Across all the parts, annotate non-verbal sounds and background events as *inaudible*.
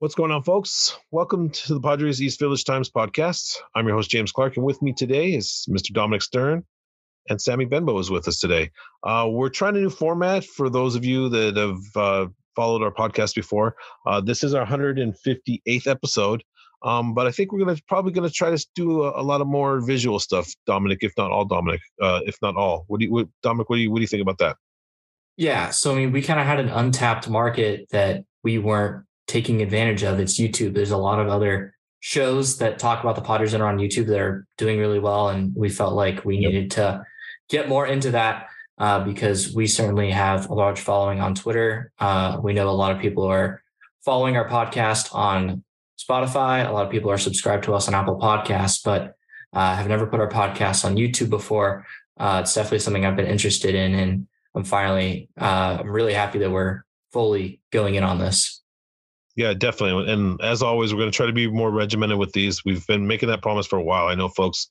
What's going on, folks? Welcome to the Padres East Village Times podcast. I'm your host, James Clark, and with me today is Mr. Dominic Stern and Sammy Benbow is with us today. Uh, we're trying a new format for those of you that have uh, followed our podcast before. Uh, this is our 158th episode, um, but I think we're gonna probably gonna try to do a, a, lot of more visual stuff, Dominic, if not all, Dominic, uh, if not all. What do you, what, Dominic? What do you, what do you think about that? Yeah, so I mean, we kind of had an untapped market that we weren't taking advantage of. It's YouTube. There's a lot of other shows that talk about the Padres that are on YouTube that are doing really well. And we felt like we yep. needed to get more into that uh, because we certainly have a large following on Twitter. Uh, we know a lot of people are following our podcast on Spotify. A lot of people are subscribed to us on Apple Podcasts, but uh, have never put our podcast on YouTube before. Uh, it's definitely something I've been interested in. And I'm finally, uh, I'm really happy that we're fully going in on this. Yeah, definitely. And as always, we're going to try to be more regimented with these. We've been making that promise for a while. I know, folks.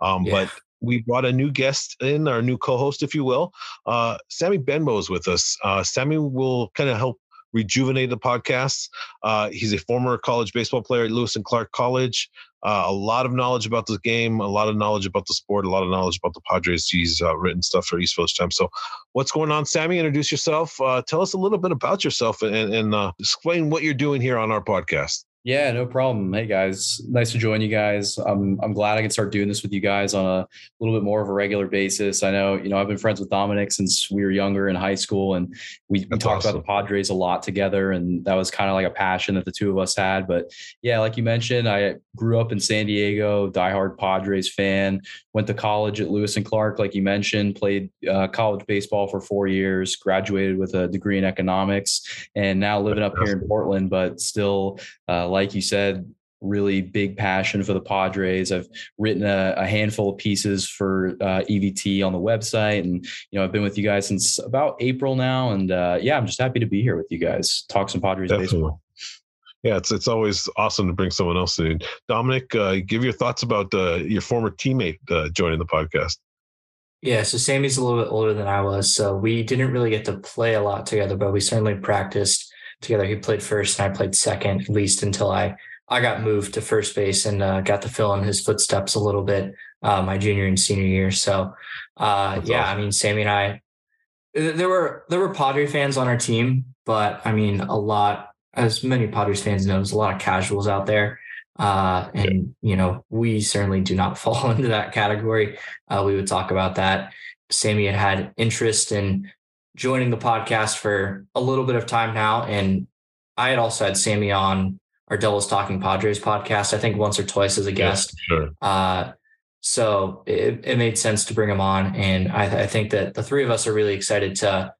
Um, yeah. But we brought a new guest in, our new co-host, if you will. Uh, Sammy Benbow is with us. Uh, Sammy will kind of help rejuvenate the podcast. Uh, he's a former college baseball player at Lewis and Clark College. Uh, a lot of knowledge about the game, a lot of knowledge about the sport, a lot of knowledge about the Padres. He's uh, written stuff for East Village Times. So, what's going on, Sammy? Introduce yourself. Uh, tell us a little bit about yourself and, and uh, explain what you're doing here on our podcast. Yeah, no problem. Hey guys, nice to join you guys. I'm I'm glad I can start doing this with you guys on a little bit more of a regular basis. I know, you know, I've been friends with Dominic since we were younger in high school, and we, we talked awesome. about the Padres a lot together, and that was kind of like a passion that the two of us had. But yeah, like you mentioned, I grew up in San Diego, diehard Padres fan. Went to college at Lewis and Clark, like you mentioned. Played uh, college baseball for four years. Graduated with a degree in economics, and now living up here in Portland, but still. Uh, like you said, really big passion for the Padres. I've written a, a handful of pieces for uh, EVT on the website, and you know I've been with you guys since about April now, and uh, yeah, I'm just happy to be here with you guys. Talk some Padres Definitely. baseball. Yeah, it's it's always awesome to bring someone else in. Dominic, uh, give your thoughts about uh, your former teammate uh, joining the podcast. Yeah, so Sammy's a little bit older than I was, so we didn't really get to play a lot together, but we certainly practiced together. He played first and I played second, at least until I I got moved to first base and uh, got to fill in his footsteps a little bit uh, my junior and senior year. So uh, yeah, awesome. I mean, Sammy and I, there were there were Padre fans on our team, but I mean, a lot as many Padres fans know, there's a lot of casuals out there. Uh, and you know, we certainly do not *laughs* fall into that category. Uh, we would talk about that. Sammy had had interest in joining the podcast for a little bit of time now. And I had also had Sammy on our Devils Talking Padres podcast, I think once or twice as a guest. Yeah, sure. uh, so it, it, made sense to bring him on. And I, I, think that the three of us are really excited to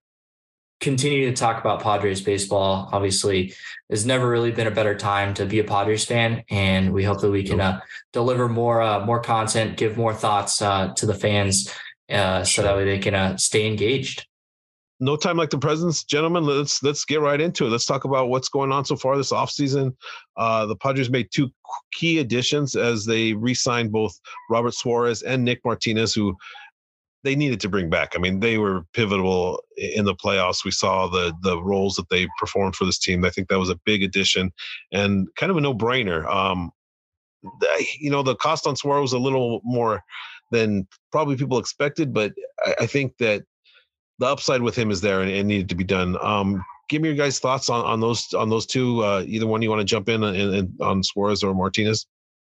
continue to talk about Padres baseball. Obviously, there's never really been a better time to be a Padres fan. And we hope that we can uh, deliver more, uh, more content, give more thoughts uh, to the fans uh, so that way they can uh, stay engaged no time like the present, gentlemen. Let's let's get right into it. Let's talk about what's going on so far this offseason. Uh, the Padres made two key additions as they re-signed both Robert Suarez and Nick Martinez, who they needed to bring back. I mean, they were pivotal in the playoffs. We saw the the roles that they performed for this team. I think that was a big addition and kind of a no brainer. Um, you know, the cost on Suarez was a little more than probably people expected, but I, I think that the upside with him is there and it needed to be done. Um, give me your guys' thoughts on, on those on those two. Uh, either one you want to jump in on, on Suarez or Martinez?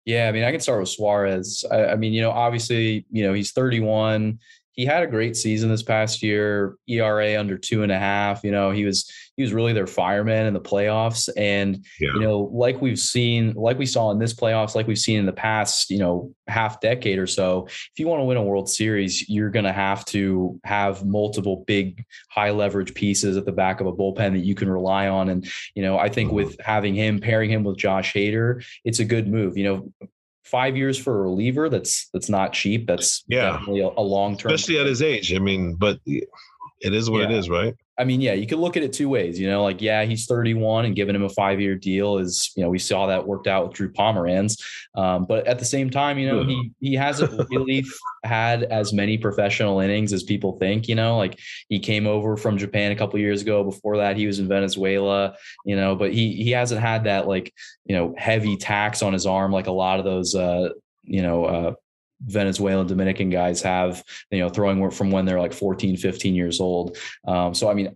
Yeah, I mean, I can start with Suarez. I, I mean, you know, obviously, you know, he's 31 he had a great season this past year. ERA under two and a half. You know, he was he was really their fireman in the playoffs. And yeah. you know, like we've seen, like we saw in this playoffs, like we've seen in the past, you know, half decade or so. If you want to win a World Series, you're going to have to have multiple big high leverage pieces at the back of a bullpen that you can rely on. And you know, I think mm-hmm. with having him pairing him with Josh Hader, it's a good move. You know, five years for a reliever that's that's not cheap that's yeah a, a long term especially at his age i mean but it is what yeah. it is right I mean, yeah, you could look at it two ways. You know, like yeah, he's 31 and giving him a five year deal is you know we saw that worked out with Drew Pomeranz, um, but at the same time, you know he he hasn't *laughs* really had as many professional innings as people think. You know, like he came over from Japan a couple years ago. Before that, he was in Venezuela. You know, but he he hasn't had that like you know heavy tax on his arm like a lot of those uh, you know uh, Venezuelan Dominican guys have, you know, throwing work from when they're like 14, 15 years old. Um, so, I mean,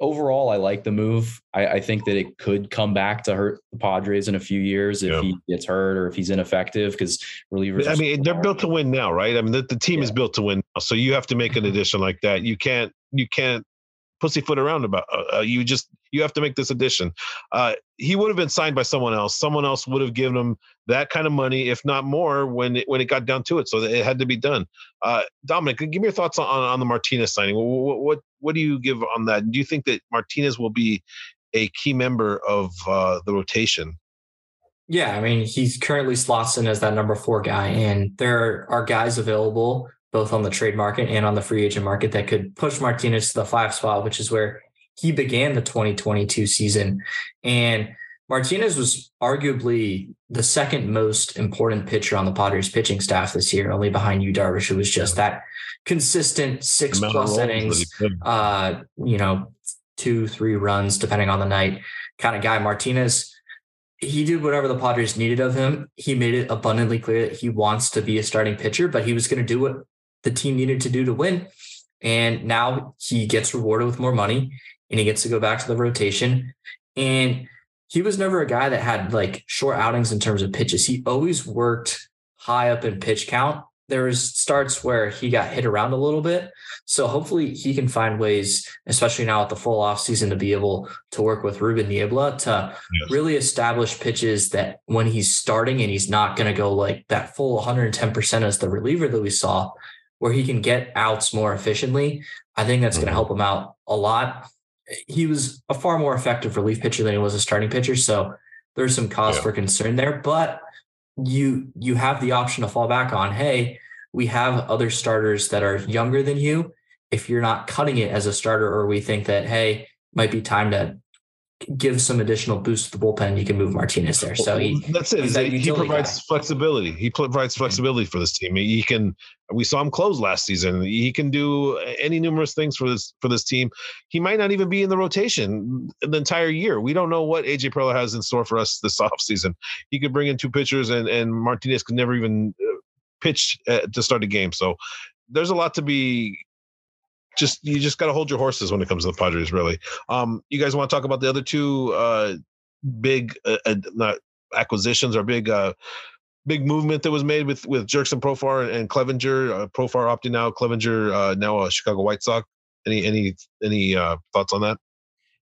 overall, I like the move. I, I, think that it could come back to hurt the Padres in a few years if yeah. he gets hurt or if he's ineffective because relievers. I mean, they're built to win now, right? I mean, the, the team yeah. is built to win now, so you have to make an mm-hmm. addition like that. You can't, you can't pussyfoot around about. Uh, uh, you just you have to make this addition. Uh, he would have been signed by someone else. Someone else would have given him that kind of money, if not more, when it, when it got down to it. So it had to be done. Uh, Dominic, give me your thoughts on, on the Martinez signing. What, what what do you give on that? Do you think that Martinez will be a key member of uh, the rotation? Yeah, I mean, he's currently slots in as that number four guy, and there are guys available both on the trade market and on the free agent market that could push Martinez to the five spot, which is where he began the 2022 season. And Martinez was arguably the second most important pitcher on the Padres pitching staff this year, only behind Yu Darvish, who was just that consistent six plus innings, uh, you know, two, three runs, depending on the night kind of guy. Martinez, he did whatever the Padres needed of him. He made it abundantly clear that he wants to be a starting pitcher, but he was going to do what the team needed to do to win. And now he gets rewarded with more money and he gets to go back to the rotation. And he was never a guy that had like short outings in terms of pitches. He always worked high up in pitch count. There was starts where he got hit around a little bit. So hopefully he can find ways, especially now at the full off season, to be able to work with Ruben Niebla to yes. really establish pitches that when he's starting and he's not going to go like that full 110% as the reliever that we saw, where he can get outs more efficiently, I think that's mm-hmm. going to help him out a lot. He was a far more effective relief pitcher than he was a starting pitcher, so there's some cause yeah. for concern there. But you you have the option to fall back on. Hey, we have other starters that are younger than you. If you're not cutting it as a starter, or we think that hey, might be time to give some additional boost to the bullpen, you can move Martinez there. So he, that's it. That he provides guy. flexibility. He provides flexibility for this team. He can. We saw him close last season. He can do any numerous things for this for this team. He might not even be in the rotation the entire year. We don't know what AJ Preller has in store for us *laughs* this offseason. He could bring in two pitchers, and and Martinez could never even uh, pitch to start a game. So there's a lot to be just you just got to hold your horses when it comes to the Padres. Really, um, you guys want to talk about the other two uh, big uh, uh, acquisitions or big uh, big movement that was made with with Jurickson Profar and, and Clevinger. Uh, Profar opting out, Clevinger uh, now a Chicago White Sox. Any any any uh, thoughts on that?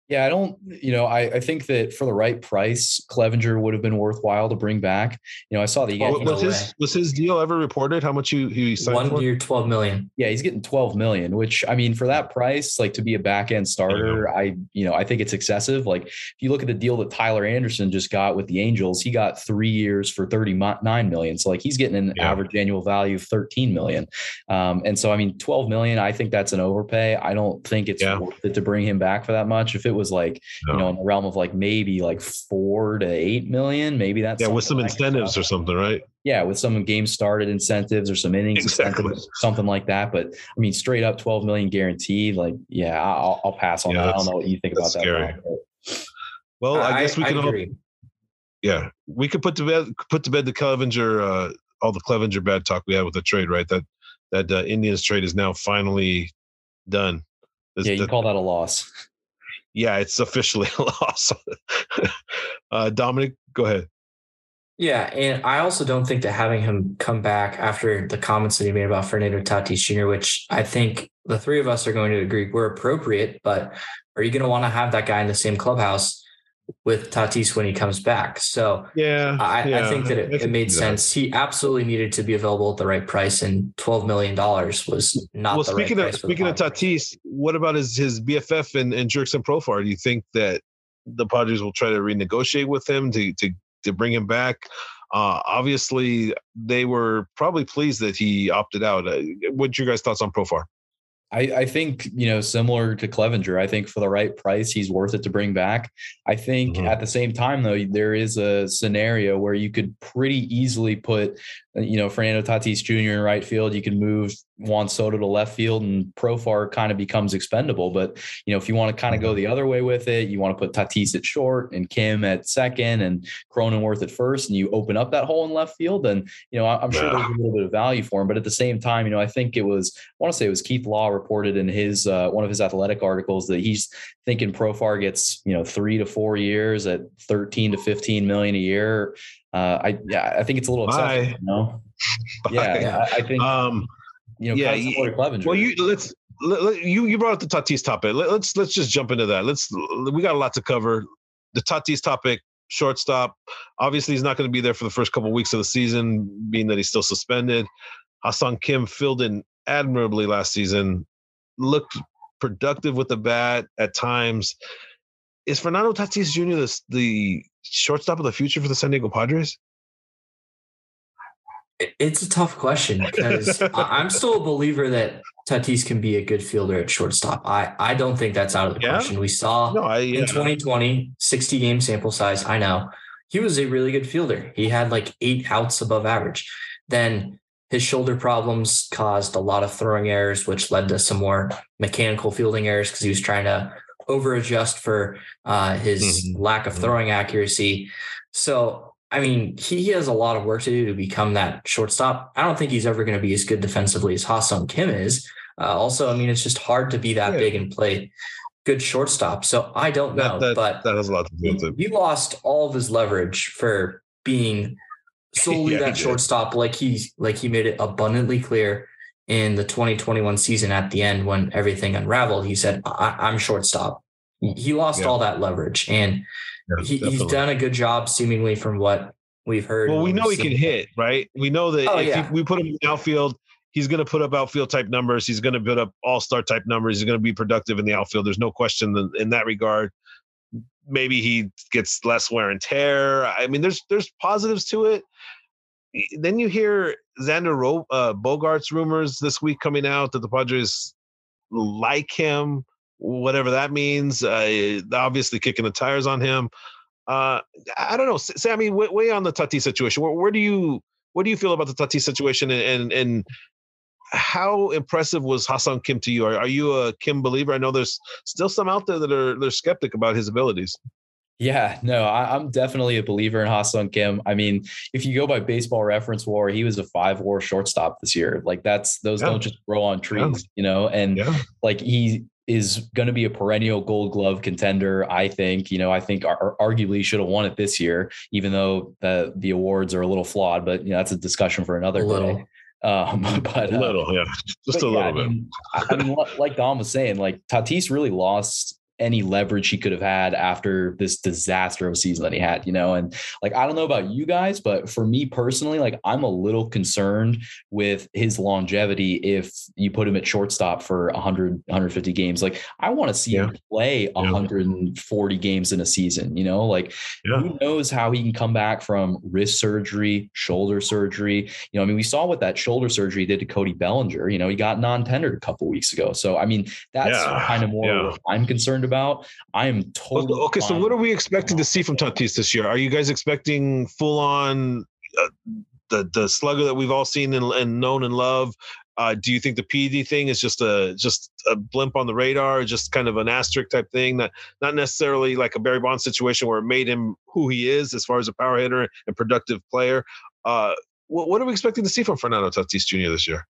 Yeah, I don't, you know, I, I think that for the right price, Clevinger would have been worthwhile to bring back. You know, I saw the well, was his was his deal ever reported? How much he he signed one for? year, twelve million. Yeah, he's getting twelve million, which I mean, for that price, like to be a back end starter, I you know I think it's excessive. Like if you look at the deal that Tyler Anderson just got with the Angels, he got three years for thirty nine million. So like he's getting an yeah. average annual value of thirteen million. Um, and so I mean, twelve million, I think that's an overpay. I don't think it's yeah. worth it to bring him back for that much. If it was was like no. you know in the realm of like maybe like four to eight million maybe that's yeah with some incentives or something right? Yeah with some game started incentives or some innings exactly. incentives something like that but i mean straight up 12 million guaranteed like yeah i'll, I'll pass on yeah, that. I don't know what you think about scary. that well i, I guess we can all, yeah we could put to bed put to bed the clevinger uh all the clevinger bad talk we had with the trade right? That that uh, indians trade is now finally done. Yeah, you call that a loss *laughs* yeah, it's officially *laughs* a loss. uh, Dominic, go ahead. Yeah, and I also don't think that having him come back after the comments that he made about Fernando Tatis Jr., which I think the three of us are going to agree were appropriate, but are you going to want to have that guy in the same clubhouse with Tatis when he comes back. So yeah, I, yeah, I think that it, it made sense. He absolutely needed to be available at the right price, and twelve million dollars was not. Well, speaking right of speaking of Tatis, what about his his BFF and and Jerks and Jurickson Profar? Do you think that the Padres will try to renegotiate with him to to to bring him back? Uh, obviously, they were probably pleased that he opted out. Uh, what's your guys' thoughts on Profar? I, I think, you know, similar to Clevinger, I think for the right price, he's worth it to bring back. I think mm-hmm. at the same time, though, there is a scenario where you could pretty easily put, you know, Fernando Tatis Jr. in right field. You can move Juan Soto to left field and Profar kind of becomes expendable. But, you know, if you want to kind of go the other way with it, you want to put Tatis at short and Kim at second and Cronenworth at first, and you open up that hole in left field, then, you know, I'm sure there's a little bit of value for him. But at the same time, you know, I think it was, I want to say it was Keith Law reported in his uh, one of his athletic articles that he's thinking Profar gets you know three to four years at 13 to 15 million a year. Uh, I yeah, I think it's a little excessive. You know? *laughs* Yeah, I, I think. Um, you know, yeah, you, well, you let's let, you you brought up the Tatis topic. Let, let's let's just jump into that. Let's we got a lot to cover. The Tatis topic, shortstop. Obviously, he's not going to be there for the first couple of weeks of the season, being that he's still suspended. Ha-Seong Kim filled in admirably last season looked productive with the bat at times. Is Fernando Tatis Jr. the, the shortstop of the future for the San Diego Padres? It's a tough question because *laughs* I'm still a believer that Tatis can be a good fielder at shortstop. I, I don't think that's out of the yeah? question. We saw no, I, yeah. in 2020, 60 game sample size. I know he was a really good fielder. He had like eight outs above average. Then his shoulder problems caused a lot of throwing errors, which led to some more mechanical fielding errors because he was trying to over adjust for uh, his mm-hmm. lack of mm-hmm. throwing accuracy. So, I mean, he, has a lot of work to do to become that shortstop. I don't think he's ever going to be as good defensively as Ha-Seong Kim is. Uh, also, I mean, it's just hard to be that yeah. big and play good shortstop. So I don't know, that, that, but that has a lot to do with it. He lost all of his leverage for being *laughs* solely yeah, that shortstop, like he like he made it abundantly clear in the 2021 season at the end when everything unraveled. He said, I- am shortstop." He lost yeah. all that leverage, and yeah, he, he's done a good job, seemingly from what we've heard. Well, we know he can hit, right? We know that oh, if we put him in outfield, he's going to put up outfield type numbers. He's going to put up all star type numbers. He's going to be productive in the outfield. There's no question in that regard. Maybe he gets less wear and tear. I mean, there's there's positives to it then you hear Xander Ro- uh, Bogaerts rumors this week coming out that the Padres like him, whatever that means. Uh, obviously, kicking the tires on him. Uh, I don't know, Sammy. Way, way on the Tati situation. Where, where, do you what do you feel about the Tati situation, and, and, and how impressive was Ha-Seong Kim to you? Are, are you a Kim believer? I know there's still some out there that are they're skeptic about his abilities. Yeah, no, I, am definitely a believer in Ha-Seong Kim. I mean, if you go by baseball reference war, he was a five war shortstop this year. Like that's those yeah. don't just grow on trees, yeah. you know, and yeah. like he is going to be a perennial gold glove contender. I think, you know, I think ar- arguably should have won it this year, even though the, the awards are a little flawed, but you know, that's a discussion for another day. Um, *laughs* but a little, uh, yeah, *laughs* just a little bit. I mean, I mean, like Dom was saying, like Tatis really lost any leverage he could have had after this disaster of a season that he had, you know? And like, I don't know about you guys, but for me personally, like, I'm a little concerned with his longevity if you put him at shortstop for 100, 150 games. Like, I want to see yeah. him play 140 yeah. games in a season, you know? Like, yeah. who knows how he can come back from wrist surgery, shoulder surgery? You know, I mean, we saw what that shoulder surgery did to Cody Bellinger. You know, he got non tendered a couple weeks ago. So, I mean, that's kind of more I'm concerned about about. I am totally okay. So, what are we expecting to see from Tatis this year? Are you guys expecting full on uh, the the slugger that we've all seen and, and known and love? Uh, do you think the PED thing is just a just a blimp on the radar, just kind of an asterisk type thing, not not necessarily like a Barry Bonds situation where it made him who he is as far as a power hitter and productive player? Uh, what, what are we expecting to see from Fernando Tatis Jr. this year?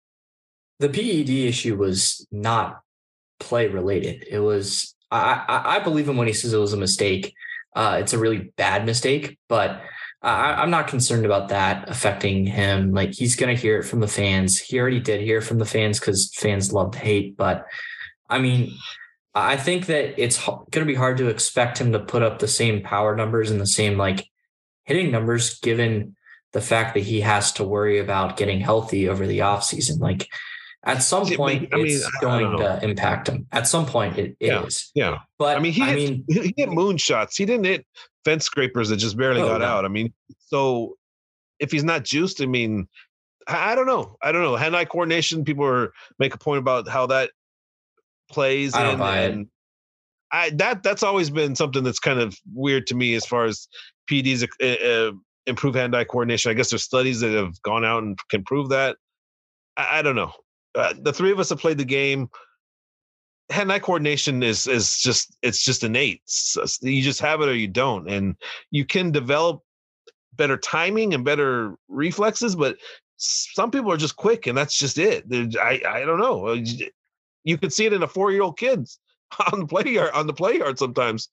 The PED issue was not play related. It was I, I believe him when he says it was a mistake. Uh, it's a really bad mistake, but I, am not concerned about that affecting him. Like he's going to hear it from the fans. He already did hear from the fans because fans love to hate. But I mean, I think that it's going to be hard to expect him to put up the same power numbers and the same like hitting numbers given the fact that he has to worry about getting healthy over the offseason. Like at some point, I mean, it's going to impact him. At some point, it, it yeah, is. Yeah. But I mean, he, I hit, mean, he hit moonshots. He didn't hit fence scrapers that just barely oh, got no. out. I mean, so if he's not juiced, I mean, I, I don't know. I don't know. Hand eye coordination, people are make a point about how that plays I don't in, buy it. and I that that's always been something that's kind of weird to me as far as PD's uh, uh, improve hand-eye coordination. I guess there's studies that have gone out and can prove that. I, I don't know. Uh, the three of us have played the game. Hand-eye coordination is is just it's just innate. You just have it or you don't, and you can develop better timing and better reflexes, but some people are just quick, and that's just it. I I don't know. Uh, You could see it in a four-year-old kid *laughs* on the play yard on the play yard sometimes.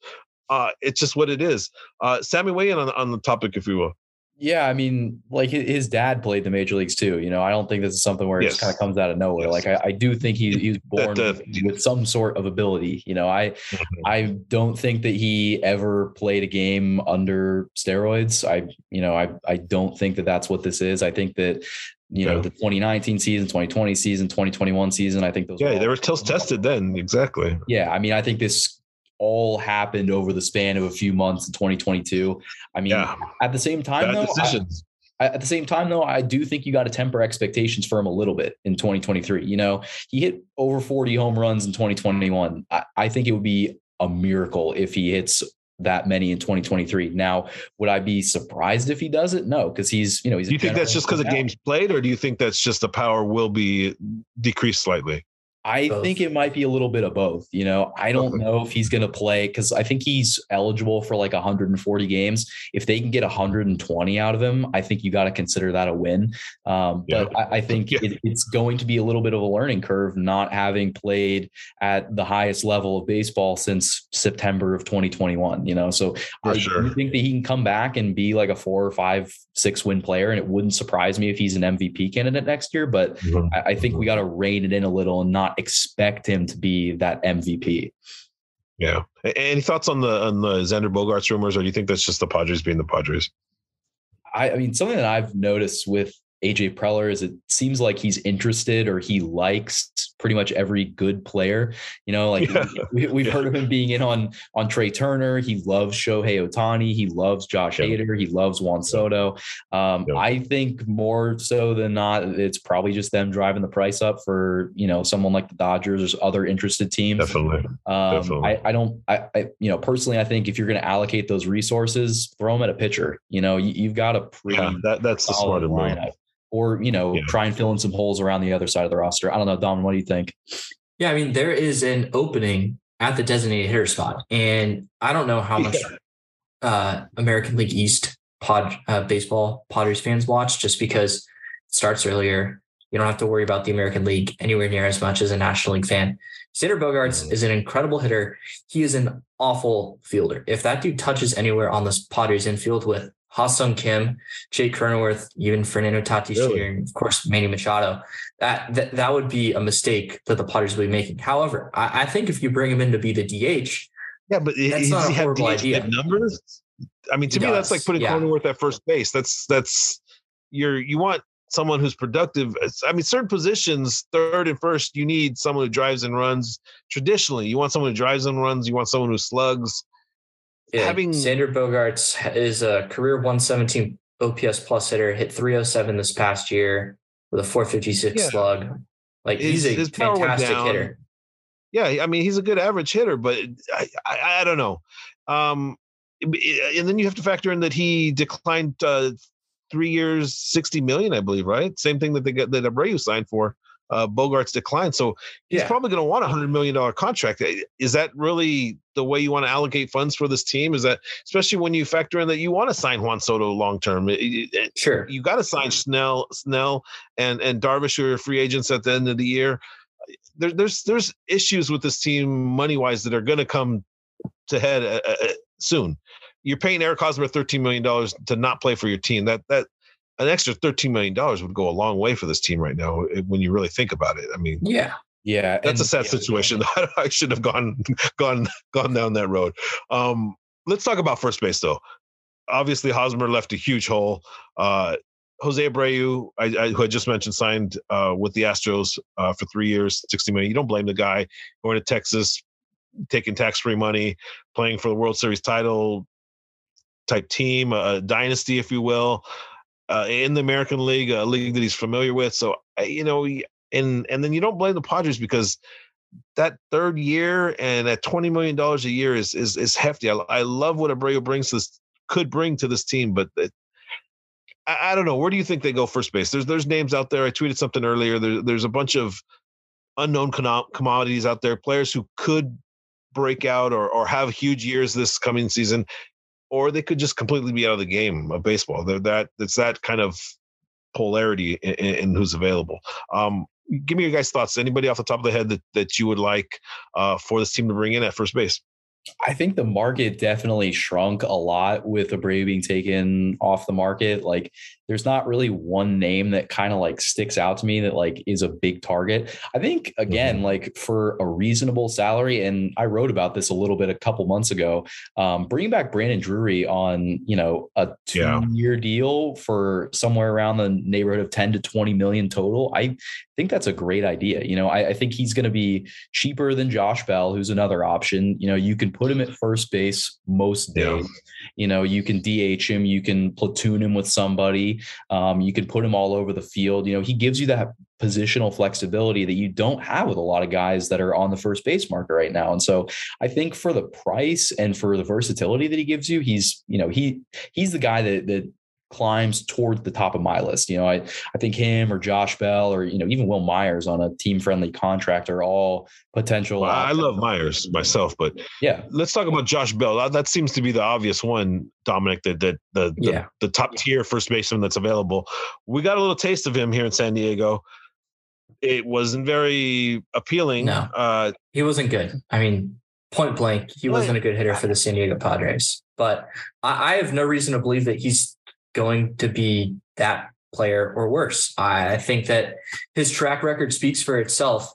Uh, it's just what it is. Uh, Sammy, weigh in on, on the topic, if you will. Yeah, I mean, like his dad played the major leagues too. You know, I don't think this is something where it just kind of comes out of nowhere. Yes. Like I, I do think he, he's born uh, with, with some sort of ability. You know, I Mm-hmm. I don't think that he ever played a game under steroids. I you know I I don't think that that's what this is. I think that you know the 2019 season, 2020 season, 2021 season. I think those. Yeah, all- they were still tested then. Exactly. Yeah, I mean, I think this all happened over the span of a few months in 2022. I mean, Yeah, at the same time, bad though, I- at the same time, though, I do think you got to temper expectations for him a little bit in 2023. You know, he hit over 40 home runs in 2021. I, I think it would be a miracle if he hits that many in 2023. Now, would I be surprised if he does it? No, because he's, you know, he's. do you think that's just because of games played, or do you think that's just the power will be decreased slightly? I Both. think it might be a little bit of both. You know, I don't know if he's going to play because I think he's eligible for like 140 games. If they can get 120 out of him, I think you got to consider that a win. Um, Yeah. But I, I think Yeah. it, it's going to be a little bit of a learning curve not having played at the highest level of baseball since September of 2021. You know, so For I sure. think that he can come back and be like a four or five, six win player, and it wouldn't surprise me if he's an MVP candidate next year. But I, I think we got to rein it in a little and not expect him to be that MVP. Yeah. Any thoughts on the on the Xander Bogaerts rumors, or do you think that's just the Padres being the Padres? I, I mean, something that I've noticed with AJ Preller is it seems like he's interested or he likes pretty much every good player. You know, like Yeah. *laughs* we, we've Yeah. heard of him being in on on Trey Turner. He loves Shohei Ohtani. He loves Josh Yeah. Hader. He loves Juan Soto. Um, Yeah. I think more so than not, it's probably just them driving the price up for you know someone like the Dodgers or other interested teams. Definitely. Um, Definitely. I, I don't, I, I, you know, personally, I think if you're going to allocate those resources, throw them at a pitcher. You know, you, you've got a pretty Yeah, that that's the smarter move. Lineup. Or, you know, Yeah. try and fill in some holes around the other side of the roster. I don't know, Dom, what do you think? Yeah, I mean, there is an opening at the designated hitter spot, and I don't know how much uh, American League East pod uh, baseball Padres fans watch, just because it starts earlier. You don't have to worry about the American League anywhere near as much as a National League fan. Xander Bogaerts is an incredible hitter. He is an awful fielder. If that dude touches anywhere on this Padres infield with Ha-Seong Kim, Jake Cronenworth, even Fernando Tatis Really? Jr., and of course Manny Machado, that, that that would be a mistake that the Padres would be making. However, I, I think if you bring him in to be the DH, Yeah, but That's not a horrible idea. numbers? I mean, to He me, that's like putting yeah. Cronenworth at first base. That's that's you're you want someone who's productive. I mean, certain positions, third and first, you need someone who drives and runs. Traditionally, you want someone who drives and runs. You want someone who slugs. Yeah, Having- Xander Bogaerts is a career 117 OPS plus hitter, hit 307 this past year with a 456 Yeah. slug. Like His- he's a his power went fantastic hitter. Yeah, I mean, he's a good average hitter, but I I, I don't know. Um, and then you have to factor in that he declined uh, three years, sixty million, I believe, right? Same thing that they got that Abreu signed for. Uh, Bogaerts declined, so he's Yeah. probably going to want a hundred million dollar contract. Eh, Is that really the way you want to allocate funds for this team? Is that especially when you factor in that you want to sign Juan Soto long term? Sure. You got to sign Snell, Snell, and and Darvish who are free agents at the end of the year. There, there's there's issues with this team money wise that are going to come to head uh, uh, soon. You're paying Eric Hosmer thirteen million dollars to not play for your team. That that an extra thirteen million dollars would go a long way for this team right now when you really think about it. I mean, Yeah. Yeah. that's a sad yeah. situation. *laughs* I should have gone gone gone down that road. Um, let's talk about first base though. Obviously, Hosmer left a huge hole. Uh, Jose Abreu, I, I, who I just mentioned, signed uh, with the Astros uh, for three years, sixty million. You don't blame the guy going to Texas, taking tax-free money, playing for the World Series title type team, a dynasty, if you will, uh, in the American League, a league that he's familiar with. So, you know, and and then you don't blame the Padres because that third year and at twenty million dollars a year is is is hefty. I, I love what Abreu brings to this could bring to this team, but it, I, don't know. Where do you think they go first base? There's there's names out there. I tweeted something earlier. There, there's a bunch of unknown commodities out there, players who could break out or or have huge years this coming season, or they could just completely be out of the game of baseball. They're that it's that kind of polarity in, in who's available. Um, give me your guys' thoughts. Anybody off the top of the head that, that you would like uh, for this team to bring in at first base? I think the market definitely shrunk a lot with Abreu being taken off the market. Like there's not really one name that kind of like sticks out to me that like is a big target. I think again, mm-hmm. like for a reasonable salary, and I wrote about this a little bit a couple months ago. Um, bringing back Brandon Drury on you know a two year yeah. deal for somewhere around the neighborhood of 10 to 20 million total. I think that's a great idea. You know, I, I think he's going to be cheaper than Josh Bell, who's another option. You know, you can put him at first base most days. Yeah. You know, you can DH him, you can platoon him with somebody. Um, you can put him all over the field. You know, he gives you that positional flexibility that you don't have with a lot of guys that are on the first base marker right now. And so I think for the price and for the versatility that he gives you, he's, you know, he he's the guy that that climbs toward the top of my list. You know, I I think him or Josh Bell or you know even Wil Myers on a team friendly contract are all potential. Well, I love Myers myself, but yeah, let's talk about Josh Bell. That, that seems to be the obvious one, Dominic. That that the the, yeah. the, the top tier first baseman that's available. We got a little taste of him here in San Diego. It wasn't very appealing. No, uh, he wasn't good. I mean, point blank, he wasn't a good hitter for the San Diego Padres. But I, I have no reason to believe that he's going to be that player or worse. I think that his track record speaks for itself.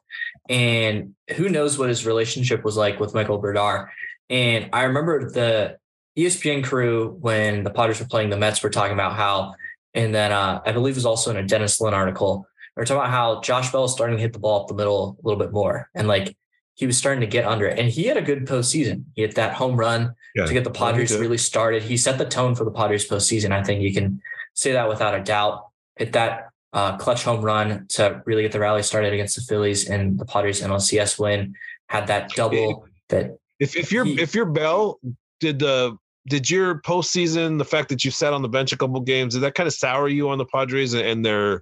And who knows what his relationship was like with Michael Brdar. And I remember the ESPN crew when the Padres were playing the Mets were talking about how, and then uh, I believe it was also in a Dennis Lin article, are talking about how Josh Bell is starting to hit the ball up the middle a little bit more. And like he was starting to get under it. And he had a good postseason. He hit that home run yeah, to get the Padres really started. He set the tone for the Padres postseason. I think you can say that without a doubt. Hit that uh, clutch home run to really get the rally started against the Phillies and the Padres NLCS win. Had that double that if if you're he, if you're Bell, did the did your postseason the fact that you sat on the bench a couple games did that kind of sour you on the Padres and their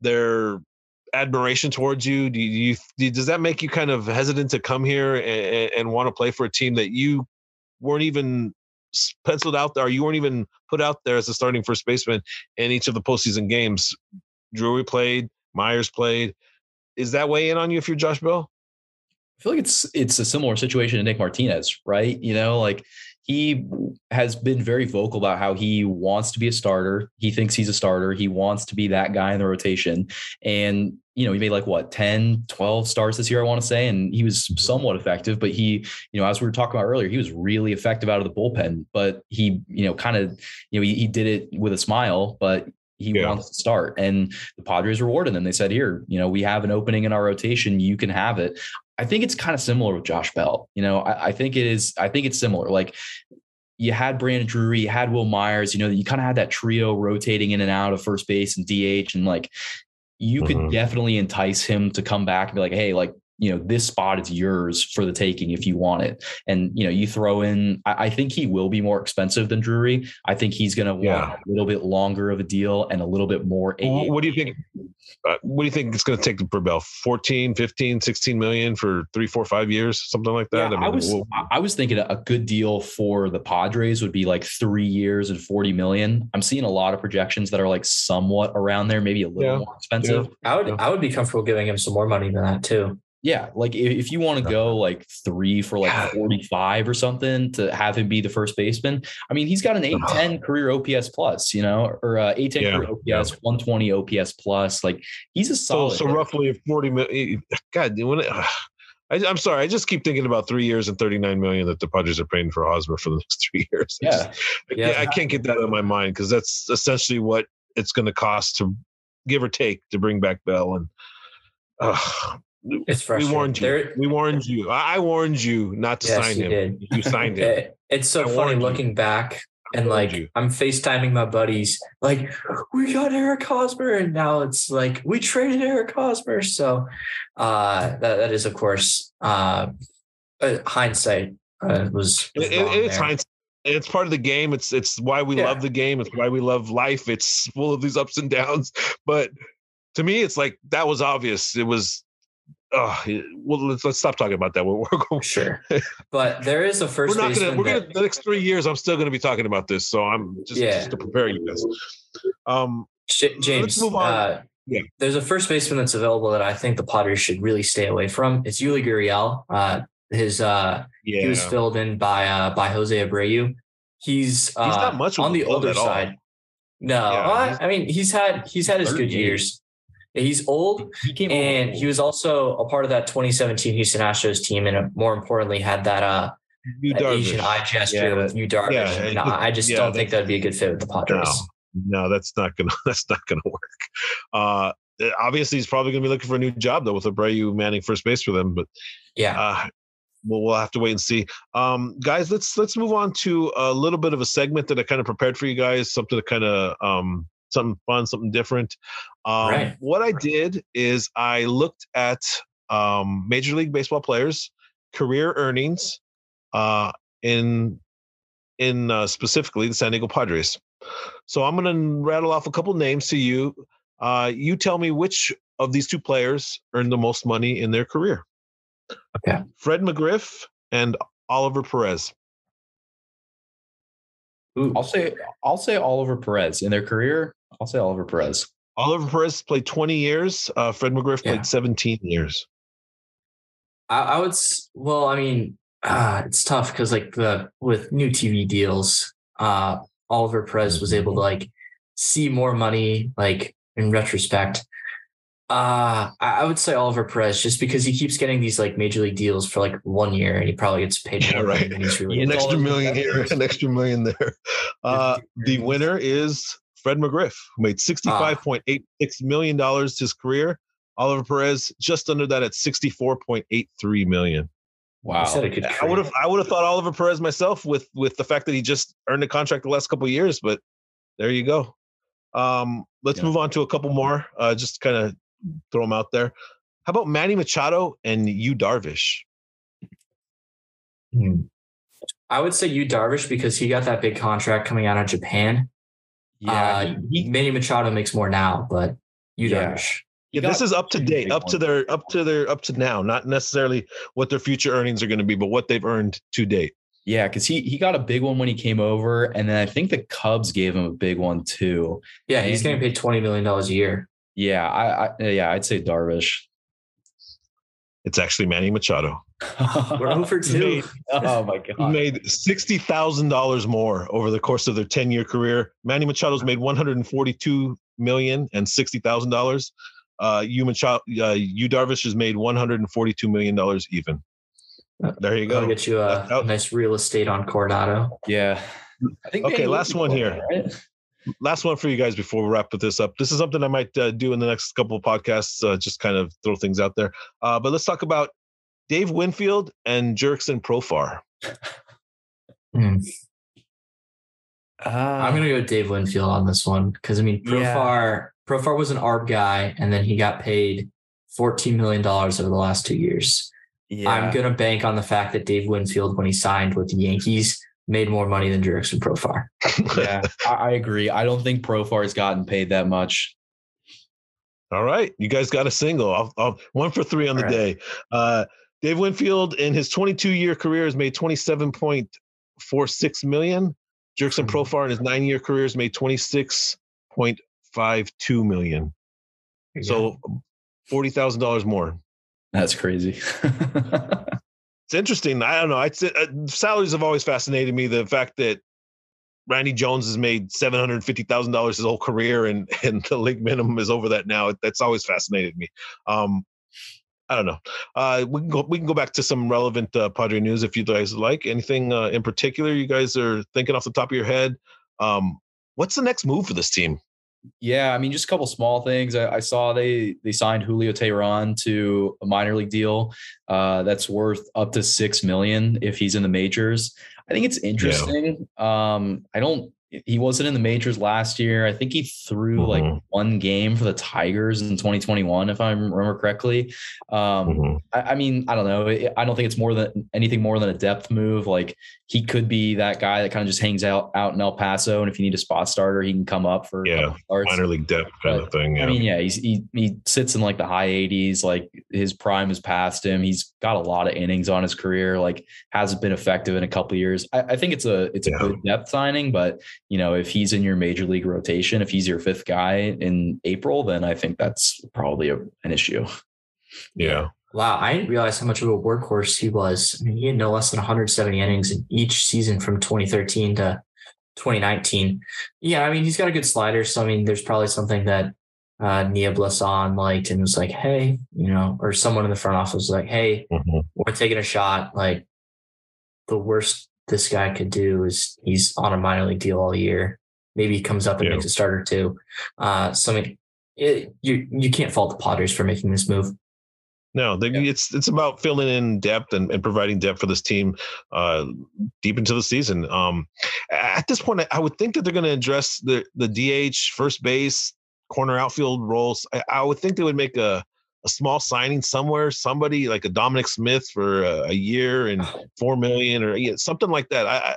their admiration towards you? Do you, do you, does that make you kind of hesitant to come here and, and want to play for a team that you weren't even penciled out there? You weren't even put out there as a starting first baseman in each of the postseason games. Drury played, Myers played. Is that weighing on you if you're Josh Bell? I feel like it's it's a similar situation to Nick Martinez, right? You know, like he has been very vocal about how he wants to be a starter. He thinks he's a starter. He wants to be that guy in the rotation. And, you know, he made like what, 10, 12 starts this year, I want to say. And he was mm-hmm. somewhat effective, but he, you know, as we were talking about earlier, he was really effective out of the bullpen, but he, you know, kind of, you know, he, he did it with a smile, but he yeah. wants to start. And the Padres rewarded him. They said, here, you know, we have an opening in our rotation. You can have it. I think it's kind of similar with Josh Bell. You know, I, I, think it is, I think it's similar. Like you had Brandon Drury, you had Wil Myers, you know, you kind of had that trio rotating in and out of first base and DH. And like you could mm-hmm. definitely entice him to come back and be like, hey, like you know, this spot is yours for the taking if you want it. And, you know, you throw in, I, I think he will be more expensive than Drury. I think he's going to want yeah. a little bit longer of a deal and a little bit more. What do you think? Uh, what do you think it's going to take for Bell? 14, 15, 16 million for three, four, five years, something like that? Yeah, I, mean, I was, we'll, I was thinking a good deal for the Padres would be like three years and 40 million. I'm seeing a lot of projections that are like somewhat around there, maybe a little yeah. more expensive. I would, I would be comfortable giving him some more money than that too. Yeah, like if, you want to go like three for like 45 or something to have him be the first baseman, I mean, he's got an 810 career OPS plus, you know, or uh, 810 yeah, career OPS, yeah. 120 OPS plus. Like he's a solid. So, so roughly a 40 million. God, when it, I, am sorry, I just keep thinking about three years and 39 million that the Padres are paying for Hosmer for the next *laughs* three years. Yeah. I, yeah. I can't get that out of my mind because that's essentially what it's going to cost to give or take to bring back Bell. And uh, it's We warned you. There, we warned you. I warned you not to yes, sign him. Did. You signed him. *laughs* it's so I funny looking you. back and like I'm FaceTiming my buddies, like we got Eric Hosmer, and now it's like we traded Eric Hosmer. So uh, that that is of course uh, hindsight uh, was. was it, it's hindsight. It's part of the game. It's it's why we yeah. love the game. It's why we love life. It's full of these ups and downs. But to me, it's like that was obvious. It was oh, well, let's, let's stop talking about that. *laughs* We're, we're going. Sure, *laughs* but there is a 1st We're not gonna. We're that, gonna. The next three years, I'm still gonna be talking about this. So I'm just, yeah. just to prepare you guys. Um, James, move on. Uh, yeah. There's a first baseman that's available that I think the Padres should really stay away from. It's Yuli Gurriel. Uh, his uh, yeah. he was filled in by uh, by Jose Abreu. He's uh, he's not much on the older side. No, yeah, I mean he's had he's had his good years. He's old, he and he was also a part of that 2017 Houston Astros team, and more importantly, had that uh that Asian eye gesture yeah. with Yu Darvish. Yeah, no, I just yeah, don't think that'd be a good fit with the Padres. No, no that's not gonna *laughs* that's not gonna work. Uh, obviously, he's probably gonna be looking for a new job though with Abreu manning first base for them. But yeah, uh, we'll, we'll have to wait and see. Um, guys, let's let's move on to a little bit of a segment that I kind of prepared for you guys, something to kind of um, something fun, something different. Um, right. What I did is I looked at um, Major League Baseball players' career earnings uh, in in uh, specifically the San Diego Padres. So I'm going to rattle off a couple names to you. Uh, you tell me which of these two players earned the most money in their career. Okay. Fred McGriff and Oliver Perez. Ooh. I'll say I'll say Oliver Perez in their career. I'll say Oliver Perez. Oliver Perez played 20 years. Uh, Fred McGriff yeah. played 17 years. I, I would. Well, I mean, uh, it's tough because like the with new TV deals, uh, Oliver Perez was able to like see more money. Like in retrospect, uh, I would say Oliver Perez just because he keeps getting these like major league deals for like one year and he probably gets paid. Yeah, right. he's really an extra million here, *laughs* an extra million there. Uh, the winner is Fred McGriff, who made $65.86 million his career. Oliver Perez just under that at 64.83 million. Wow. I would have I would have thought Oliver Perez myself with with the fact that he just earned a contract the last couple years, but there you go. Um, let's yeah. move on to a couple more. Uh, just kind of throw them out there. How about Manny Machado and Yu Darvish? Hmm. I would say Yu Darvish because he got that big contract coming out of Japan. Yeah, uh, he, Manny Machado makes more now, but Yu yeah. Darvish. Yeah, this is up to date, up to their, up to their, up to now. Not necessarily what their future earnings are going to be, but what they've earned to date. Yeah, because he he got a big one when he came over, and then I think the Cubs gave him a big one too. Yeah, he's getting paid twenty million dollars a year. Yeah, I, I yeah, I'd say Darvish. It's actually Manny Machado. We're over *laughs* two. Made, oh my god! Made sixty thousand dollars more over the course of their ten year career. Manny Machado's made one hundred and forty two million and sixty thousand dollars. Uh, Yu Machado, uh, Yu Darvish has made one hundred and forty two million dollars even. There you go. I'll get you a, a nice real estate on Coronado. Yeah. okay, last one here. Right? Last one for you guys before we wrap this up. This is something I might uh, do in the next couple of podcasts, uh, just kind of throw things out there. Uh, but let's talk about Dave Winfield and Jurickson Profar. Hmm. I'm gonna go with Dave Winfield on this one because I mean Profar yeah. Profar was an ARB guy and then he got paid 14 million dollars over the last two years. Yeah. I'm gonna bank on the fact that Dave Winfield, when he signed with the Yankees, made more money than Jurickson Profar. *laughs* yeah, I, agree. I don't think Profar has gotten paid that much. All right, you guys got a single. I'll, I'll, one for three on All the right. day. Uh, Dave Winfield, in his 22 year career, has made 27.46 million. Jurickson mm-hmm. Profar, in his nine year career, has made 26.52 million. So forty thousand dollars more. That's crazy. *laughs* it's interesting. I don't know. I'd uh, salaries have always fascinated me. The fact that Randy Jones has made seven hundred fifty thousand dollars his whole career, and *laughs* and the league minimum is over that now. That's always fascinated me. Um, I don't know. Uh, we can go. We can go back to some relevant uh, Padre news if you guys like. Anything uh, in particular you guys are thinking off the top of your head? Um, what's the next move for this team? Yeah, I mean, just a couple small things. I, I, saw they they signed Julio Teheran to a minor league deal uh, that's worth up to six million if he's in the majors. I think it's interesting. Yeah. Um, I don't he wasn't in the majors last year. I think he threw mm-hmm. like one game for the Tigers in 2021, if I remember correctly. Um, mm-hmm. I, I, mean, I don't know. I don't think it's more than anything more than a depth move. Like he could be that guy that kind of just hangs out out in El Paso, and if you need a spot starter, he can come up for yeah minor league depth kind but, of thing. Yeah. I mean, yeah, he's, he he sits in like the high 80s. Like his prime is past him. He's got a lot of innings on his career. Like hasn't been effective in a couple years. I, I, think it's a it's a yeah. good depth signing, but you know, if he's in your major league rotation, if he's your fifth guy in April, then I think that's probably a, an issue. Yeah. Wow, I didn't realize how much of a workhorse he was. I mean, he had no less than 170 innings in each season from 2013 to 2019. Yeah, I mean, he's got a good slider. So, I mean, there's probably something that uh, Nia Blasson liked and was like, hey, you know, or someone in the front office was like, hey, mm-hmm. we're taking a shot. Like, the worst this guy could do is he's on a minor league deal all year. Maybe he comes up and yeah. makes a starter too. Uh, so I mean, it, you you can't fault the Padres for making this move. No, they, yeah. it's it's about filling in depth and, and providing depth for this team uh, deep into the season. Um, at this point, I would think that they're going to address the the DH, first base, corner outfield roles. I, I would think they would make a a small signing somewhere, somebody like a Dominic Smith for a, a year and four million or yeah, something like that. I,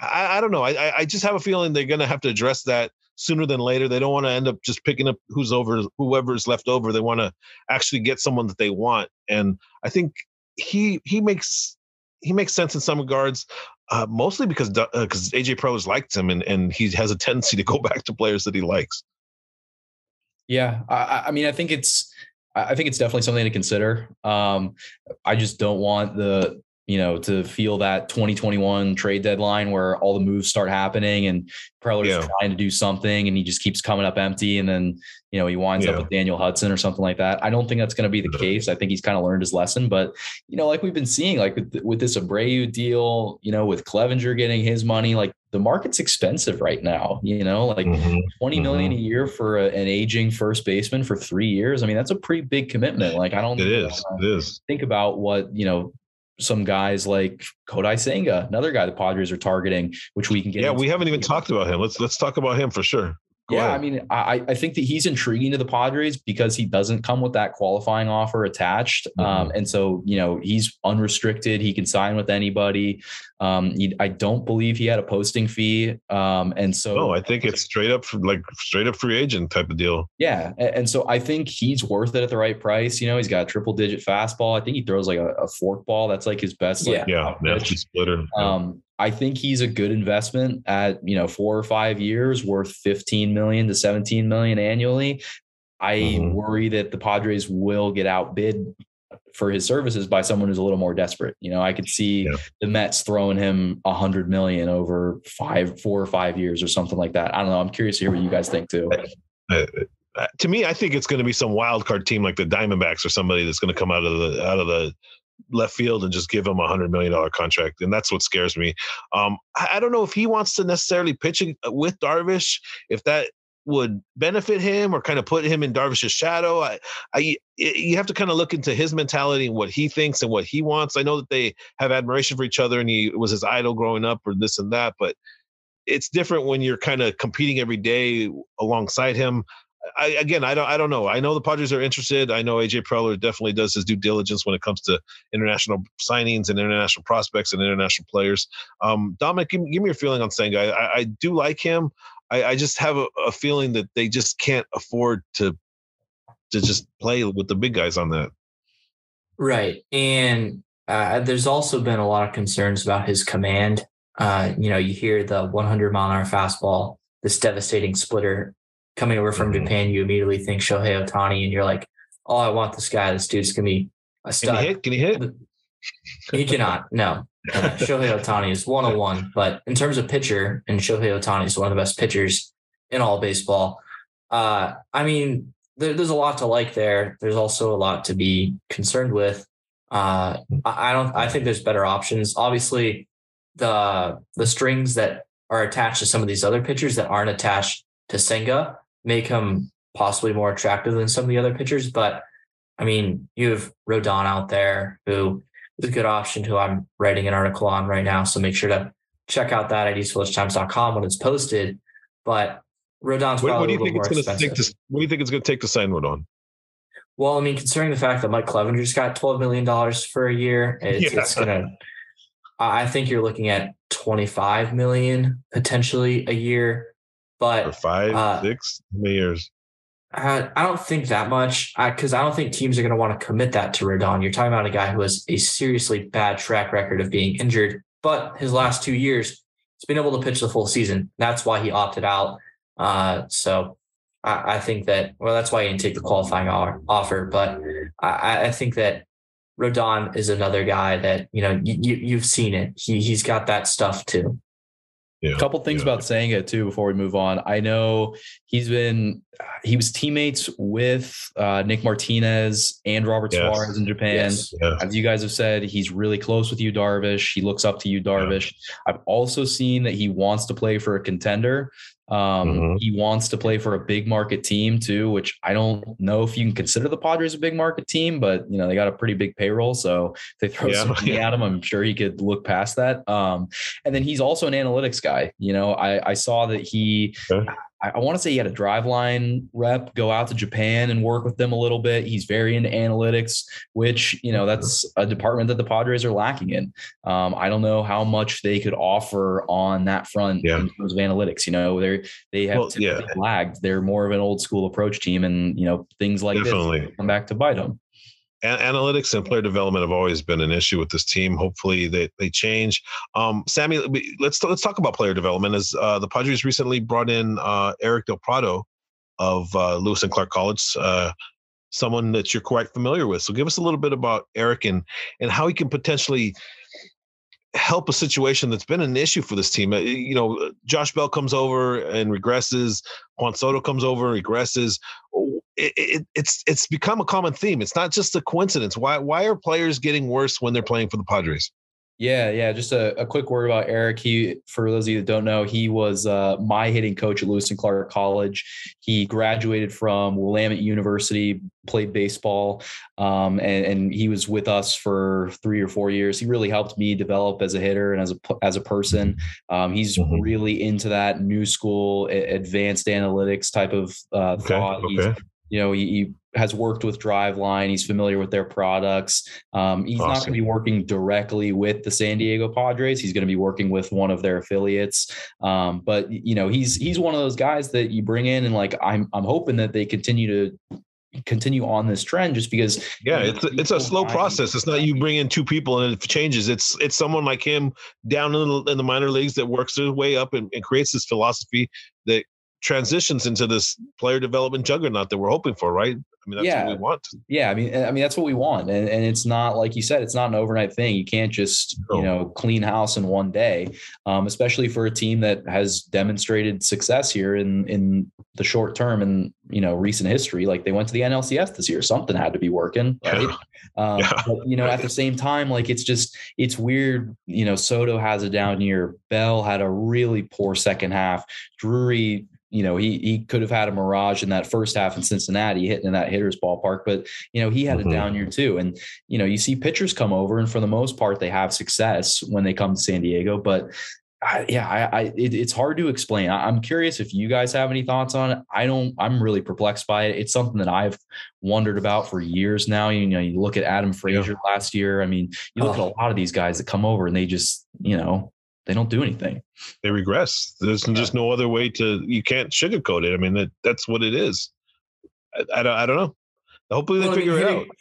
I, I don't know. I, I just have a feeling they're going to have to address that sooner than later. They don't want to end up just picking up who's over, whoever's left over. They want to actually get someone that they want, and I think he he makes he makes sense in some regards. Uh, mostly because because uh, AJ Preller liked him and and he has a tendency to go *laughs* back to players that he likes. Yeah, I, I mean, I think it's I think it's definitely something to consider. Um, I just don't want the you know to feel that 2021 trade deadline where all the moves start happening and Preller's yeah. trying to do something and he just keeps coming up empty and then you know he winds yeah. up with Daniel Hudson or something like that. I don't think that's going to be the case. I think he's kind of learned his lesson, but you know, like we've been seeing, like with, with this Abreu deal, you know, with Clevinger getting his money, like the market's expensive right now, you know, like mm-hmm. 20 million mm-hmm. a year for a, an aging first baseman for three years. I mean, that's a pretty big commitment. Like, I don't it is, it is. think about what, you know, some guys like Kodai Senga, another guy the Padres are targeting, which we can get. Yeah, we haven't even talked about him. Let's let's talk about him for sure. Yeah, ahead. I mean, I, I think that he's intriguing to the Padres because he doesn't come with that qualifying offer attached. Mm-hmm. Um, and so, you know, he's unrestricted. He can sign with anybody. Um, he, I don't believe he had a posting fee. Um, and so, no, I think it's straight up, like straight up free agent type of deal. Yeah. And, and, so I think he's worth it at the right price. You know, he's got a triple digit fastball. I think he throws like a, a fork ball. That's like his best. Like, yeah. Yeah. splitter. Um, I think he's a good investment at, you know, four or five years worth 15 million to 17 million annually. I mm-hmm. worry that the Padres will get outbid for his services by someone who's a little more desperate. You know, I could see yeah. the Mets throwing him a hundred million over five, four or five years or something like that. I don't know. I'm curious to hear what you guys think too. Uh, to me, I think it's going to be some wild card team like the Diamondbacks or somebody that's going to come out of the out of the left field and just give him a hundred million dollar contract, and that's what scares me. Um, I, don't know if he wants to necessarily pitch with Darvish, if that would benefit him or kind of put him in Darvish's shadow. I, I, you have to kind of look into his mentality and what he thinks and what he wants. I know that they have admiration for each other, and he was his idol growing up, or this and that, but it's different when you're kind of competing every day alongside him. I, again, I don't, I don't know. I know the Padres are interested. I know AJ Preller definitely does his due diligence when it comes to international signings and international prospects and international players. Um, Dominic, give, give me your feeling on Senga. I, I do like him. I, I just have a, a, feeling that they just can't afford to to just play with the big guys on that. Right, and uh, there's also been a lot of concerns about his command. Uh, you know, you hear the 100 mile an hour fastball, this devastating splitter coming over from mm-hmm. Japan, you immediately think Shohei Ohtani, and you're like, "Oh, I want this guy. This dude's gonna be a stud." Can he hit? Can he hit? He cannot. No. Uh, *laughs* Shohei Ohtani is 101, but in terms of pitcher, and Shohei Ohtani is one of the best pitchers in all baseball. Uh, I mean, there, there's a lot to like there. There's also a lot to be concerned with. Uh, I, I don't. I think there's better options. Obviously, the the strings that are attached to some of these other pitchers that aren't attached to Senga make him possibly more attractive than some of the other pitchers. But I mean, you have Rodon out there who is a good option who I'm writing an article on right now. So make sure to check out that at eastvillagetimes.com when it's posted. But Rodon's what, probably what do you a think little it's more going to take expensive. to what do you think it's going to take to sign Rodon? Well, I mean, considering the fact that Mike Clevinger's got $12 million for a year, it's, Yeah. it's gonna I I think you're looking at 25 million potentially a year. But five, uh, six how many years? I, I don't think that much because I, don't think teams are going to want to commit that to Rodon. You're talking about a guy who has a seriously bad track record of being injured, but his last two years, he's been able to pitch the full season. That's why he opted out. Uh, so I, I think that, well, that's why he didn't take the qualifying offer. But I, I think that Rodon is another guy that, you know, you, you, you've seen it. He, he's got that stuff too. Yeah. A couple things yeah. about Senga too before we move on. I know he's been he was teammates with uh, Nick Martinez and Robert Yes. Suarez in Japan. Yes. Yeah. As you guys have said, he's really close with you, Darvish. He looks up to you, Darvish. I've also seen that he wants to play for a contender. Um, Mhm. He wants to play for a big market team too, which I don't know if you can consider the Padres a big market team, but you know they got a pretty big payroll, so if they throw Yeah, some money yeah. at him, I'm sure he could look past that. Um, and then he's also an analytics guy. You know, I, I saw that he Okay. I, I want to say he had a Driveline rep go out to Japan and work with them a little bit. He's very into analytics, which, you know, that's a department that the Padres are lacking in. Um, I don't know how much they could offer on that front Yeah. in terms of analytics. You know, they're, they have Well, yeah. lagged. They're more of an old school approach team and, you know, things like Definitely. this come back to bite them. An- analytics and player development have always been an issue with this team. Hopefully they, they change. Um, Sammy, let's let's talk about player development. As uh, the Padres recently brought in uh, Eric Del Prado of uh, Lewis and Clark College, uh, someone that you're quite familiar with. So give us a little bit about Eric and and how he can potentially help a situation that's been an issue for this team. Uh, You know, Josh Bell comes over and regresses. Juan Soto comes over, and regresses. Oh, It, it, it's it's become a common theme. It's not just a coincidence. Why why are players getting worse when they're playing for the Padres? Yeah, yeah. Just a, a quick word about Eric. He, for those of you that don't know, he was uh, my hitting coach at Lewis and Clark College. He graduated from Willamette University, played baseball, um, and, and he was with us for three or four years. He really helped me develop as a hitter and as a as a person. Um, he's Mhm. really into that new school, advanced analytics type of uh, Okay, thought. He's okay. You know, he, he has worked with Driveline. He's familiar with their products. Um, he's not going to be working directly with the San Diego Padres. He's going to be working with one of their affiliates. Um, but you know, he's he's one of those guys that you bring in, and like I'm I'm hoping that they continue to continue on this trend, just because Yeah, you know, it's a, it's a slow process. It's not you bring in two people and it changes. It's it's someone like him down in the, in the minor leagues that works their way up and, and creates this philosophy that transitions into this player development juggernaut that we're hoping for, right? I mean, that's Yeah. what we want. Yeah, I mean, I mean that's what we want, and and it's not like you said, it's not an overnight thing. You can't just No. you know clean house in one day, um, especially for a team that has demonstrated success here in in the short term and you know recent history. Like they went to the NLCS this year, something had to be working, right? Yeah. Um, Yeah. But you know, at the same time, like it's just it's weird. You know, Soto has a down year. Bell had a really poor second half. Drury you know, he he could have had a mirage in that first half in Cincinnati, hitting in that hitter's ballpark, but you know, he had Mhm. a down year too. And you know, you see pitchers come over, and for the most part, they have success when they come to San Diego. But I, yeah, I, I it, it's hard to explain. I, I'm curious if you guys have any thoughts on it. I don't. I'm really perplexed by it. It's something that I've wondered about for years now. You know, you look at Adam Frazier last year. I mean, you look at a lot of these guys that come over, and they just, you know, they don't do anything. They regress. There's just no other way to. You can't sugarcoat it. I mean, that, that's what it is. I, I don't. I don't know. Hopefully they Well, I mean, figure it hitting, out.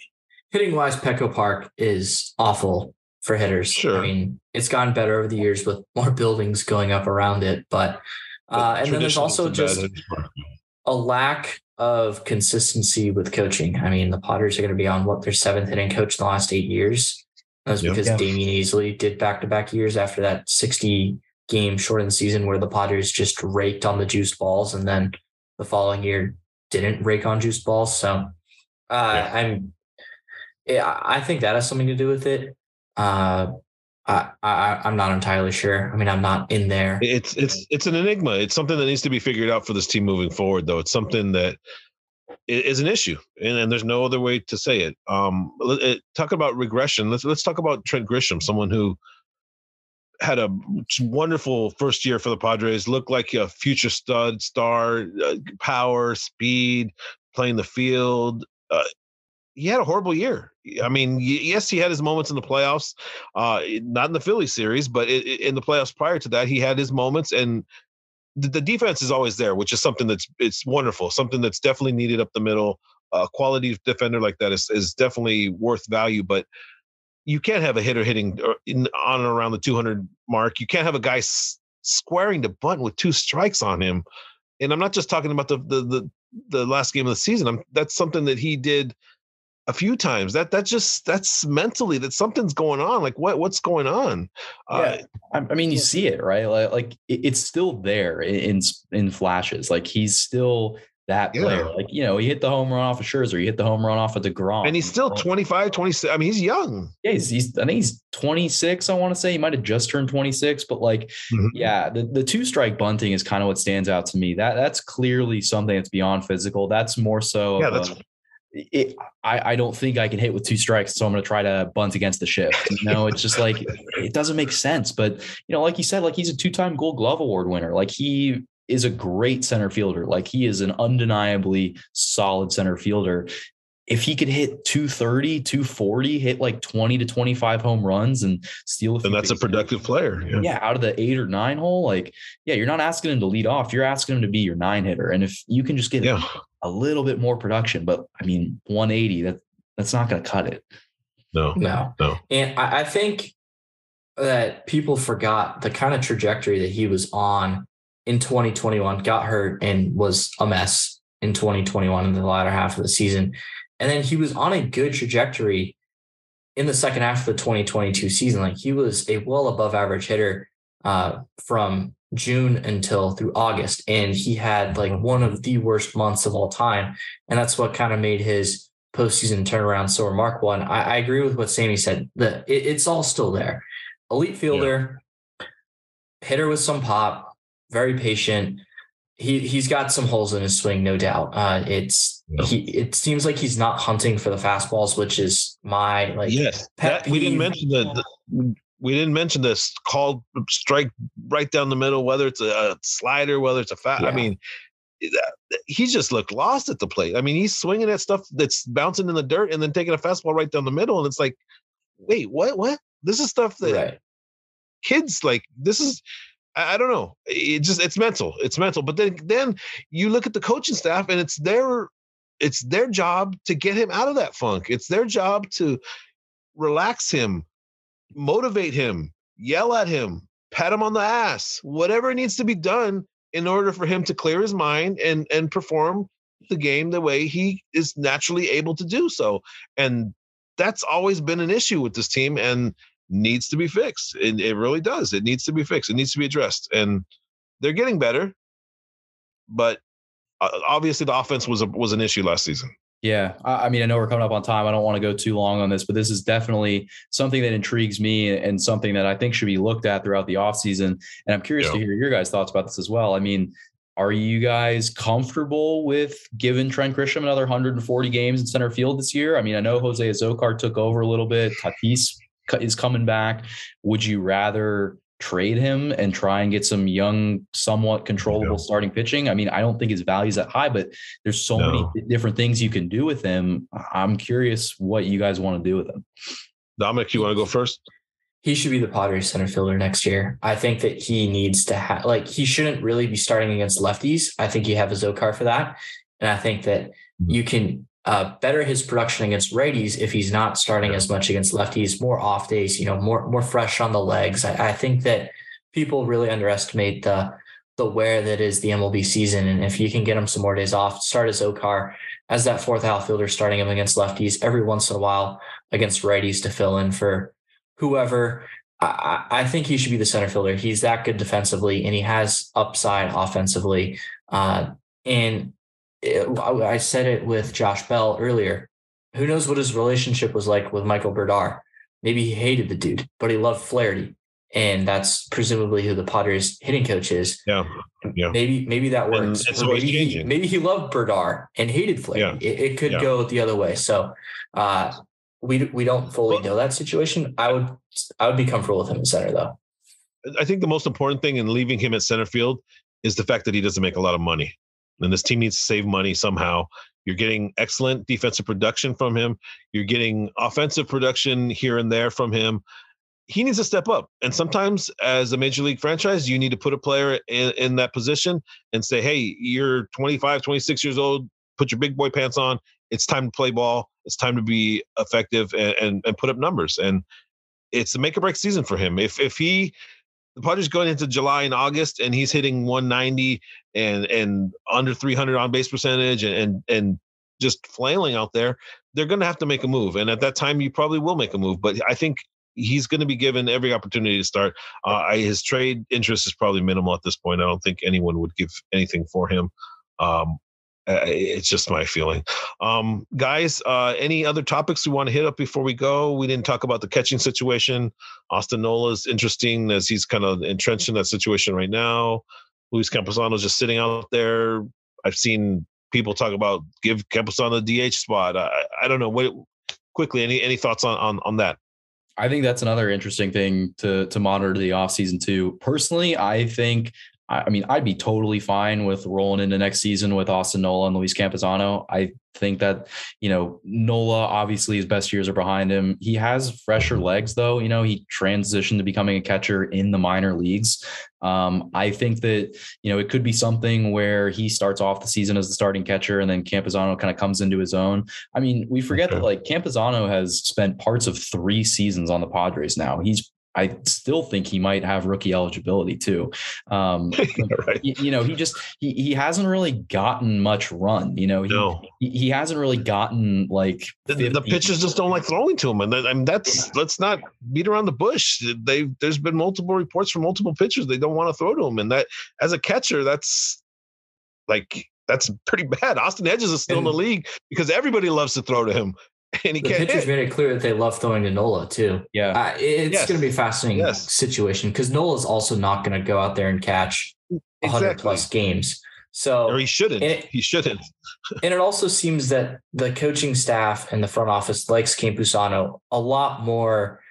Hitting wise, Petco Park is awful for hitters. Sure. I mean, it's gotten better over the years with more buildings going up around it, but uh, But and then there's also it's a bad just a lack of consistency with coaching. I mean, the Potters are going to be on what their seventh hitting coach in the last eight years. That's Yep. because Yeah. Damion Easley did back to back years after that 60 game shortened season where the Potters just raked on the juiced balls and then the following year didn't rake on juiced balls. So uh, Yeah. I'm, yeah, I think that has something to do with it. Uh, I, I I'm not entirely sure. I mean, I'm not in there. It's it's it's an enigma. It's something that needs to be figured out for this team moving forward, though. It's something that is an issue, and, and there's no other way to say it. Um, it, talk about regression. Let's let's talk about Trent Grisham, someone who had a wonderful first year for the Padres. Looked like a future stud, star, uh, power, speed, playing the field. Uh, he had a horrible year. I mean, yes, he had his moments in the playoffs, uh, not in the Philly series, but in the playoffs prior to that, he had his moments, and the, defense is always there, which is something that's it's wonderful, something that's definitely needed up the middle. A quality defender like that is is definitely worth value, but you can't have a hitter hitting uh, in, on and around the 200 mark. You can't have a guy s- squaring the bunt with two strikes on him. And I'm not just talking about the the the, the last game of the season. I'm, that's something that he did a few times. That that just that's mentally that something's going on. Like what what's going on? Yeah, uh, I mean, you see it right. Like, like it's still there in in flashes. Like he's still that player. Yeah. Like, you know, he hit the home run off of Scherzer, he hit the home run off of DeGrom. And he's still 25, 26. I mean, he's young. Yeah, he's, he's I think he's 26, I want to say. He might have just turned 26, but like, mm-hmm. yeah, the, the two strike bunting is kind of what stands out to me. That that's clearly something that's beyond physical. That's more so yeah, that's it, I, I don't think I can hit with two strikes, so I'm going to try to bunt against the shift. You know, it's just like it doesn't make sense. But you know, like you said, like he's a two-time Gold Glove Award winner. Like he is a great center fielder. Like he is an undeniably solid center fielder. If he could hit 230, 240, hit like 20 to 25 home runs and steal a then that's a productive player. Yeah. yeah. out of the eight or nine hole, like, yeah, you're not asking him to lead off. You're asking him to be your nine hitter. And if you can just get yeah a little bit more production, but I mean, 180, that that's not going to cut it. No, no, no. And I, I think that people forgot the kind of trajectory that he was on in 2021, got hurt and was a mess in 2021 in the latter half of the season. And then he was on a good trajectory in the second half of the 2022 season. Like he was a well above average hitter uh, from June until through August. And he had like one of the worst months of all time. And that's what kind of made his postseason turnaround so remarkable. And I, I agree with what Sammy said. The it, it's all still there. Elite fielder, yeah. hitter with some pop, very patient. He he's got some holes in his swing, no doubt. Uh, it's yeah. he. It seems like he's not hunting for the fastballs, which is my like. Yes, that, we didn't mention the we didn't mention this called strike right down the middle, whether it's a, a slider, whether it's a fat. Yeah. I mean, uh, he just looked lost at the plate. I mean, he's swinging at stuff that's bouncing in the dirt and then taking a fastball right down the middle, and it's like, wait, what? What? This is stuff that right. kids like. This is. I, I don't know. It just it's mental. It's mental. But then then you look at the coaching staff, and it's their it's their job to get him out of that funk. It's their job to relax him motivate him, yell at him, pat him on the ass, whatever needs to be done in order for him to clear his mind and and perform the game the way he is naturally able to do so. And that's always been an issue with this team and needs to be fixed. It, it really does. It needs to be fixed. It needs to be addressed. And they're getting better, but Uh, obviously the offense was a, was an issue last season. Yeah, I, mean, I know we're coming up on time. I don't want to go too long on this, but this is definitely something that intrigues me and something that I think should be looked at throughout the offseason. And I'm curious yeah. to hear your guys' thoughts about this as well. I mean, are you guys comfortable with giving Trent Grisham another 140 games in center field this year? I mean, I know Jose Azocar took over a little bit. Tatis is coming back. Would you rather trade him and try and get some young, somewhat controllable yeah. starting pitching. I mean, I don't think his value is that high, but there's so no. many different things you can do with him. I'm curious what you guys want to do with him. Dominic, you want to go first? He should be the Padres center fielder next year. I think that he needs to have like he shouldn't really be starting against lefties. I think you have Azocar for that. And I think that mm-hmm. you can uh, better his production against righties if he's not starting as much against lefties, more off days, you know, more more fresh on the legs. I, I think that people really underestimate the the wear that is the MLB season. And if you can get him some more days off, start Azocar as that fourth outfielder, starting him against lefties every once in a while against righties to fill in for whoever. I, I think he should be the center fielder. He's that good defensively and he has upside offensively. Uh, and it, I said it with Josh Bell earlier. Who knows what his relationship was like with Michael Brdar? maybe he hated the dude, but he loved Flaherty. And that's presumably who the Padres hitting coach is. Yeah. Yeah. Maybe maybe that works. it's Or always maybe, he, maybe he loved Brdar and hated Flaherty. It, it could Yeah. go the other way. So uh we we don't fully Well- know that situation. I would I would be comfortable with him in center though. I think the most important thing in leaving him at center field is the fact that he doesn't make a lot of money. And this team needs to save money somehow. You're getting excellent defensive production from him. You're getting offensive production here and there from him. He needs to step up. And sometimes, as a major league franchise, you need to put a player in, in that position and say, hey, you're 25, 26 years old. Put your big boy pants on. It's time to play ball. It's time to be effective and, and, and put up numbers. And it's a make or break season for him. If if he the Padres going into July and August, and he's hitting 190 and and under 300 on base percentage, and and, and just flailing out there. They're going to have to make a move, and at that time, you probably will make a move. But I think he's going to be given every opportunity to start. Uh, I, his trade interest is probably minimal at this point. I don't think anyone would give anything for him. Um, uh, it's just my feeling. Um, guys, uh, any other topics we want to hit up before we go? We didn't talk about the catching situation. Austin Nola is interesting as he's kind of entrenched in that situation right now. Luis Campusano's just sitting out there. I've seen people talk about give Campusano the DH spot. I, I don't know. What quickly? Any any thoughts on on on that? I think that's another interesting thing to to monitor the offseason too. Personally, I think I mean I'd be totally fine with rolling into next season with Austin Nola and Luis Campusano. I think that you know Nola obviously his best years are behind him. He has fresher legs though. You know he transitioned to becoming a catcher in the minor leagues. Um, I think that you know it could be something where he starts off the season as the starting catcher and then Campusano kind of comes into his own. I mean, we forget Okay. that like Campusano has spent parts of three seasons on the Padres now. He's I still think he might have rookie eligibility too. Um, *laughs* right. you, you know, he just he he hasn't really gotten much run. You know, he No. he, he hasn't really gotten like The, the pitchers just don't like throwing to him, and that, I mean that's let's not beat around the bush. They there's been multiple reports from multiple pitchers they don't want to throw to him, and that as a catcher, that's like that's pretty bad. Austin Hedges is still in the league because everybody loves to throw to him, and he The can't pitchers hit. made it clear that they love throwing to Nola too. Yeah, Uh, it's Yes. going to be a fascinating Yes. situation because Nola's also not going to go out there and catch 100 Exactly. plus games. So Or he shouldn't. It- he shouldn't. *laughs* And it also seems that the coaching staff and the front office likes Campusano a lot more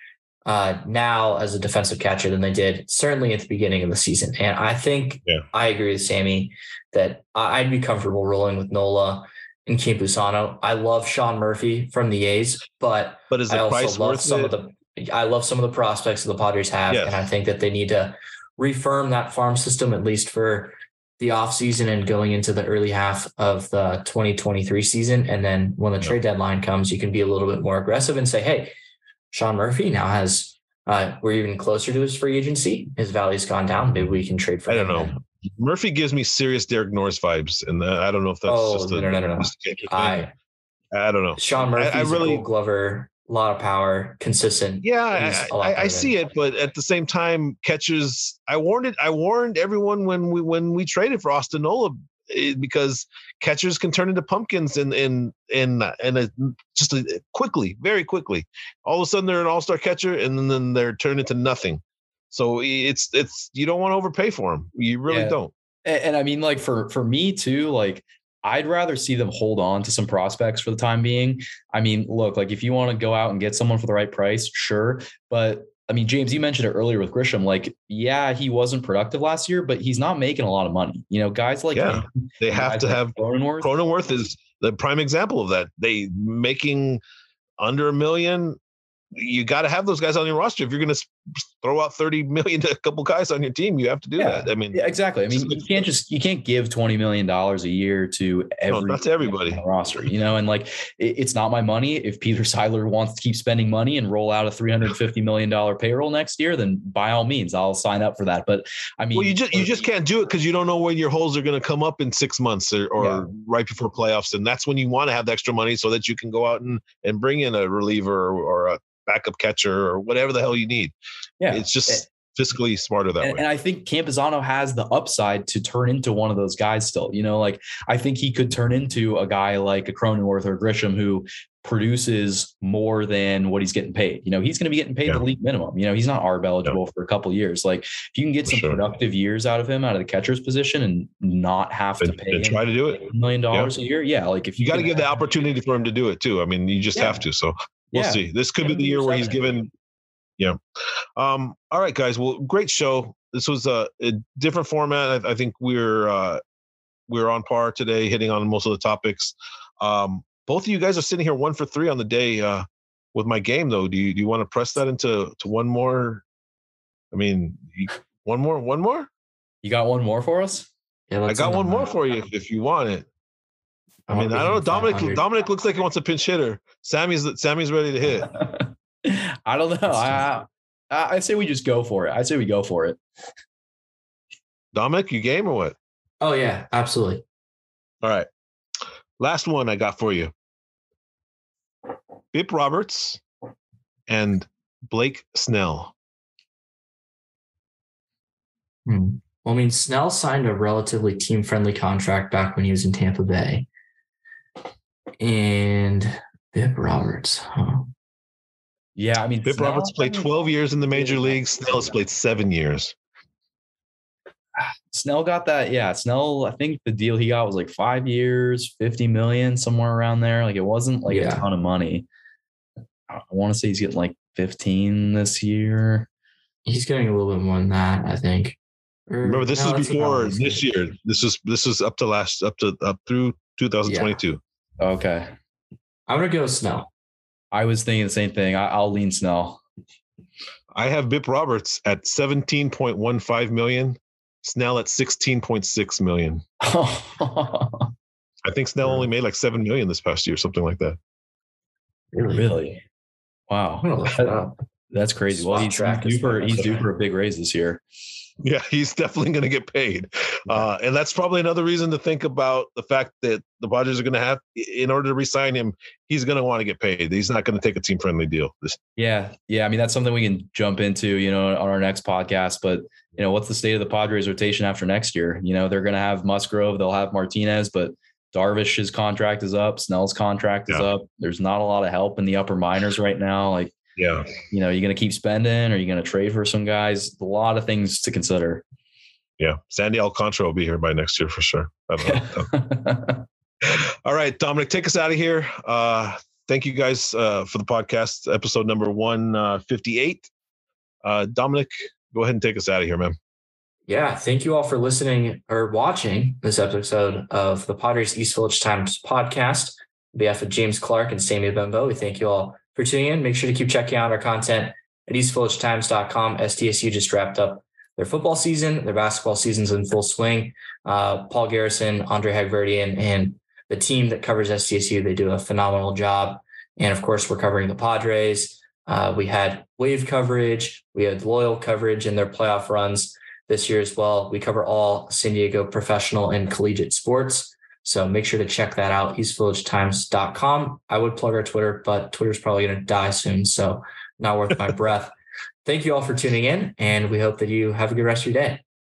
uh, now as a defensive catcher than they did certainly at the beginning of the season. And I think Yeah. I agree with Sammy that I- I'd be comfortable rolling with Nola and Campusano. I love Sean Murphy from the A's, but But is I also price love worth some it? of the I love some of the prospects that the Padres have, Yes. and I think that they need to refirm that farm system at least for the offseason and going into the early half of the 2023 season. And then when the Yeah. trade deadline comes, you can be a little bit more aggressive and say, hey, Sean Murphy now has uh, we're even closer to his free agency. His value's gone down. Maybe we can trade for I don't know. then. Murphy gives me serious Derek Norris vibes, and uh, I don't know if that's Oh, just a no, no, no. I I don't know. Sean I- I really- a gold glover, a lot of power, consistent. Yeah, I, I, I see it, but at the same time, catchers. I warned it. I warned everyone when we when we traded for Austin Nola eh, because catchers can turn into pumpkins and and and in a, just quickly, very quickly. All of a sudden, they're an all star catcher, and then, then they're turned into nothing. So it's it's you don't want to overpay for them. You really Yeah. don't. and, and I mean, like for for me too, like I'd rather see them hold on to some prospects for the time being. I mean, look, like if you want to go out and get someone for the right price, sure, but I mean, James, you mentioned it earlier with Grisham. Like, yeah, he wasn't productive last year, but he's not making a lot of money. You know, guys like Yeah. him, They have to like have Cronenworth. Cronenworth is the prime example of that. They making under a million. You got to have those guys on your roster. If you're going to throw out 30 million to a couple guys on your team, you have to do Yeah. that. I mean, Yeah, exactly. I mean, you can't just you can't give twenty million dollars a year to no, every not to everybody. on the roster, you know, and like it, it's not my money. If Peter Seidler wants to keep spending money and roll out a three hundred fifty million dollar payroll next year, then by all means, I'll sign up for that. But I mean, Well, you just you just can't do it because you don't know when your holes are going to come up in six months or, or Yeah. right before playoffs, and that's when you want to have the extra money so that you can go out and and bring in a reliever or, or a backup catcher or whatever the hell you need. Yeah, It's just eh fiscally smarter that and, way. And I think Campusano has the upside to turn into one of those guys still. You know, like I think he could turn into a guy like a Cronenworth or Grisham who produces more than what he's getting paid. You know, he's going to be getting paid Yeah. the league minimum. You know, he's not ARB eligible for a couple years. Like if you can get For some sure. productive years out of him out of the catcher's position and not have to Then, pay try to do it. a million dollars a year, yeah. Like if You got to give the opportunity for him to do it too. I mean, you just Yeah. have to. So we'll Yeah. see. This could be the year where he's given. Yeah. Um. All right, guys. Well, great show. This was a, a different format. I, I think we're uh, we're on par today, hitting on most of the topics. Um. Both of you guys are sitting here one for three on the day. Uh, with my game though, do you do you want to press that into to one more? I mean, one more, one more. You got one more for us? Yeah, I let's got one more that. for you if, if you want it. I wanna mean, I don't know. Dominic Dominic looks like he wants a pinch hitter. Sammy's Sammy's ready to hit. *laughs* I don't know. I, I I say we just go for it. I say we go for it. Dominic, you game or what? Oh yeah, absolutely. All right. Last one I got for you. Bip Roberts and Blake Snell. Hmm. Well, I mean, Snell signed a relatively team friendly contract back when he was in Tampa Bay. And Bip Roberts, huh? Yeah, I mean, Bip Roberts played 12 years in the major leagues. Snell has played seven years. *sighs* Snell got that. Yeah, Snell. I think the deal he got was like five years, fifty million, somewhere around there. Like it wasn't like Yeah. a ton of money. I want to say he's getting like fifteen this year. He's getting a little bit more than that, I think. Or- Remember, this no, is before this year. This is this is up to last up to up through 2022. Okay, I'm gonna go Snell. I was thinking the same thing. I, I'll lean Snell. I have Bip Roberts at 17.15 million, Snell at 16.6 million. *laughs* I think Snell only made like seven million this past year, something like that. really? Wow, I'm gonna look it up. that's crazy. Well, he's, track he's is due for he's due for a big raise this year. Yeah, he's definitely going to get paid. Uh, and that's probably another reason to think about the fact that the Padres are going to have, in order to re-sign him, he's going to want to get paid. He's not going to take a team-friendly deal. Yeah, yeah. I mean, that's something we can jump into, you know, on our next podcast. But you know, what's the state of the Padres rotation after next year? You know, they're going to have Musgrove, they'll have Martinez, but Darvish's contract is up, Snell's contract is Yeah. up. There's not a lot of help in the upper minors right now. Like, yeah, you know, you're going to keep spending, or you're going to trade for some guys. A lot of things to consider. yeah. Sandy Alcantara will be here by next year for sure. I don't know. *laughs* *laughs* All right, Dominic, take us out of here. Uh, thank you guys uh, for the podcast, episode number 158. Uh, Dominic, go ahead and take us out of here, man. Yeah, thank you all for listening or watching this episode of the Padres East Village Times podcast. On behalf of James Clark and Sammy Bembo, we thank you all for tuning in. Make sure to keep checking out our content at eastvillagetimes.com. SDSU just wrapped up their football season, their basketball season's in full swing. Uh, Paul Garrison, Andre Hagverdian, and the team that covers SDSU, they do a phenomenal job. And of course, we're covering the Padres. Uh, we had wave coverage, we had loyal coverage in their playoff runs this year as well. We cover all San Diego professional and collegiate sports. So make sure to check that out, eastvillagetimes.com. I would plug our Twitter, but Twitter's probably going to die soon. So not worth my *laughs* breath. Thank you all for tuning in, and we hope that you have a good rest of your day.